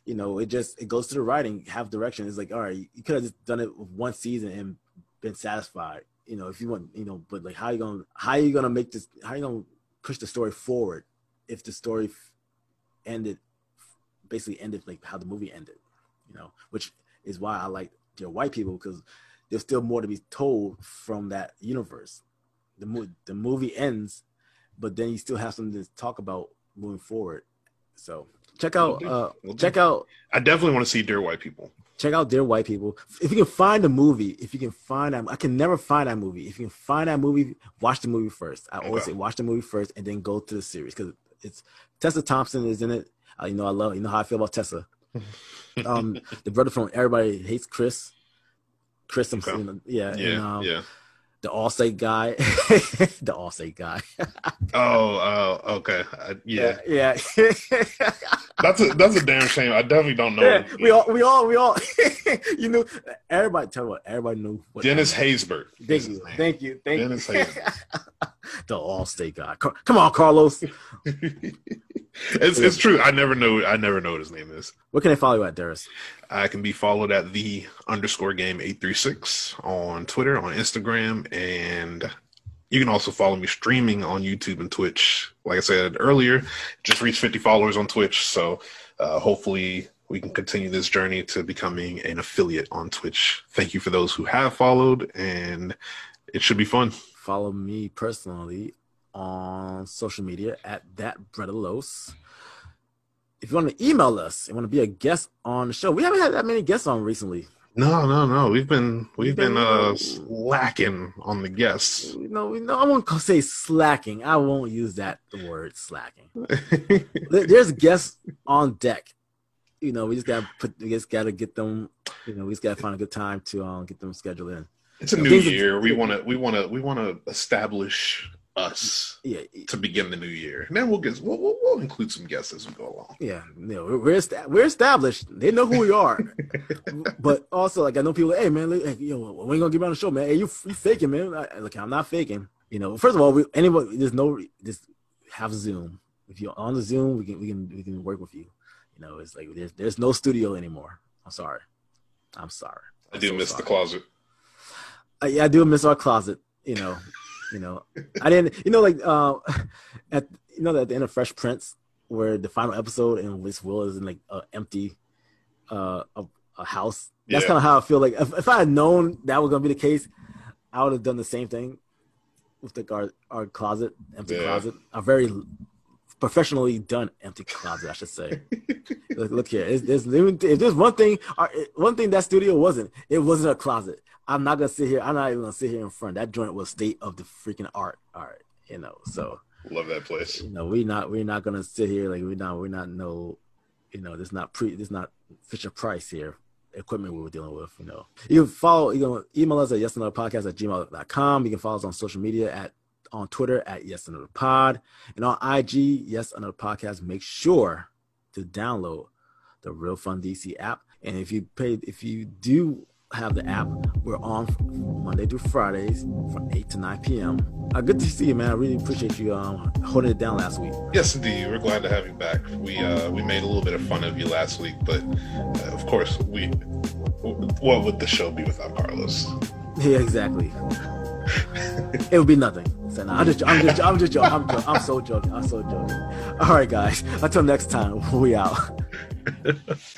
you know, it just it goes to the writing, have direction. It's like, all right, you could have just done it with one season and been satisfied. You know, if you want, you know, but like, how you gonna how you gonna make this? How you gonna push the story forward if the story ended basically ended like how the movie ended? You know, which is why I like dear white people because there's still more to be told from that universe. The movie the movie ends, but then you still have something to talk about moving forward. So check out we'll uh we'll check out I definitely want to see Dear White People. Check out Dear White People. If you can find the movie, if you can find that I can never find that movie. If you can find that movie, watch the movie first. I always okay. say watch the movie first and then go to the series because it's Tessa Thompson is in it. Uh, you know I love you know how I feel about Tessa. um the brother from Everybody Hates Chris. Chris, okay. you know, yeah, yeah, and, um, yeah the Allstate guy, the Allstate guy. oh, uh, okay, uh, yeah, yeah. that's a that's a damn shame. I definitely don't know. Yeah, we all, we all, we all. you know, everybody. Tell me what everybody knew. What Dennis Haysbert. Thank you, thank you, thank Dennis you. the Allstate guy. Come on, Carlos. it's it's true. I never know. I never know what his name is. What can I follow you at, Darius? I can be followed at the underscore game eight three six on Twitter, on Instagram, and you can also follow me streaming on YouTube and Twitch. Like I said earlier, just reached fifty followers on Twitch, so uh, hopefully we can continue this journey to becoming an affiliate on Twitch. Thank you for those who have followed, and it should be fun. Follow me personally on social media at that Brettalos. If you want to email us and want to be a guest on the show, we haven't had that many guests on recently. No, no, no. We've been we've, been, been uh slacking on the guests. No, we no, I won't say slacking. I won't use that the word slacking. There's guests on deck. You know, we just gotta put we just gotta get them, you know, we just gotta find a good time to um, get them scheduled in. It's a new year. we wanna we wanna we wanna establish us yeah, to begin the new year. And then we'll get we'll, we'll, we'll include some guests as we go along. Yeah, you know, we're we're established. They know who we are. but also, like I know people. Hey man, like, yo, when you gonna get on the show, man? Hey, you you faking, man? I, look, I'm not faking. You know, first of all, we, anyone there's no just have Zoom. If you're on the Zoom, we can we can we can work with you. You know, it's like there's there's no studio anymore. I'm sorry. I'm sorry. I'm i do so miss sorry. the closet. Uh, yeah, I do miss our closet. You know, you know, I didn't. You know, like uh, at you know at the end of Fresh Prince, where the final episode and Miss Will is in like an empty uh a, a house. That's yeah. kind of how I feel. Like if, if I had known that was gonna be the case, I would have done the same thing with the our, our closet, empty yeah. closet, a very professionally done empty closet, I should say. look, look, here, there's, if there's one thing, uh, one thing that studio wasn't, it wasn't a closet. I'm not gonna sit here. I'm not even gonna sit here in front. That joint was state of the freaking art. All right, you know. So love that place. You know, we not we're not gonna sit here like we not we're not no, you know, this not pre this not Fisher Price here equipment we were dealing with, you know. You can follow, you can email us at yes another podcast at gmail.com. You can follow us on social media at on Twitter at yes another pod and on IG, yes another podcast. Make sure to download the Real Fun DC app. And if you pay if you do have the app. We're on Monday through Fridays from 8 to 9 p.m. Uh, good to see you, man. I really appreciate you um, holding it down last week. Yes, indeed. We're glad to have you back. We uh, we made a little bit of fun of you last week, but uh, of course, we what would the show be without Carlos? Yeah, exactly. it would be nothing. So, I'm just, I'm just, I'm just joking. I'm, joking. I'm so joking. I'm so joking. All right, guys. Until next time, we out.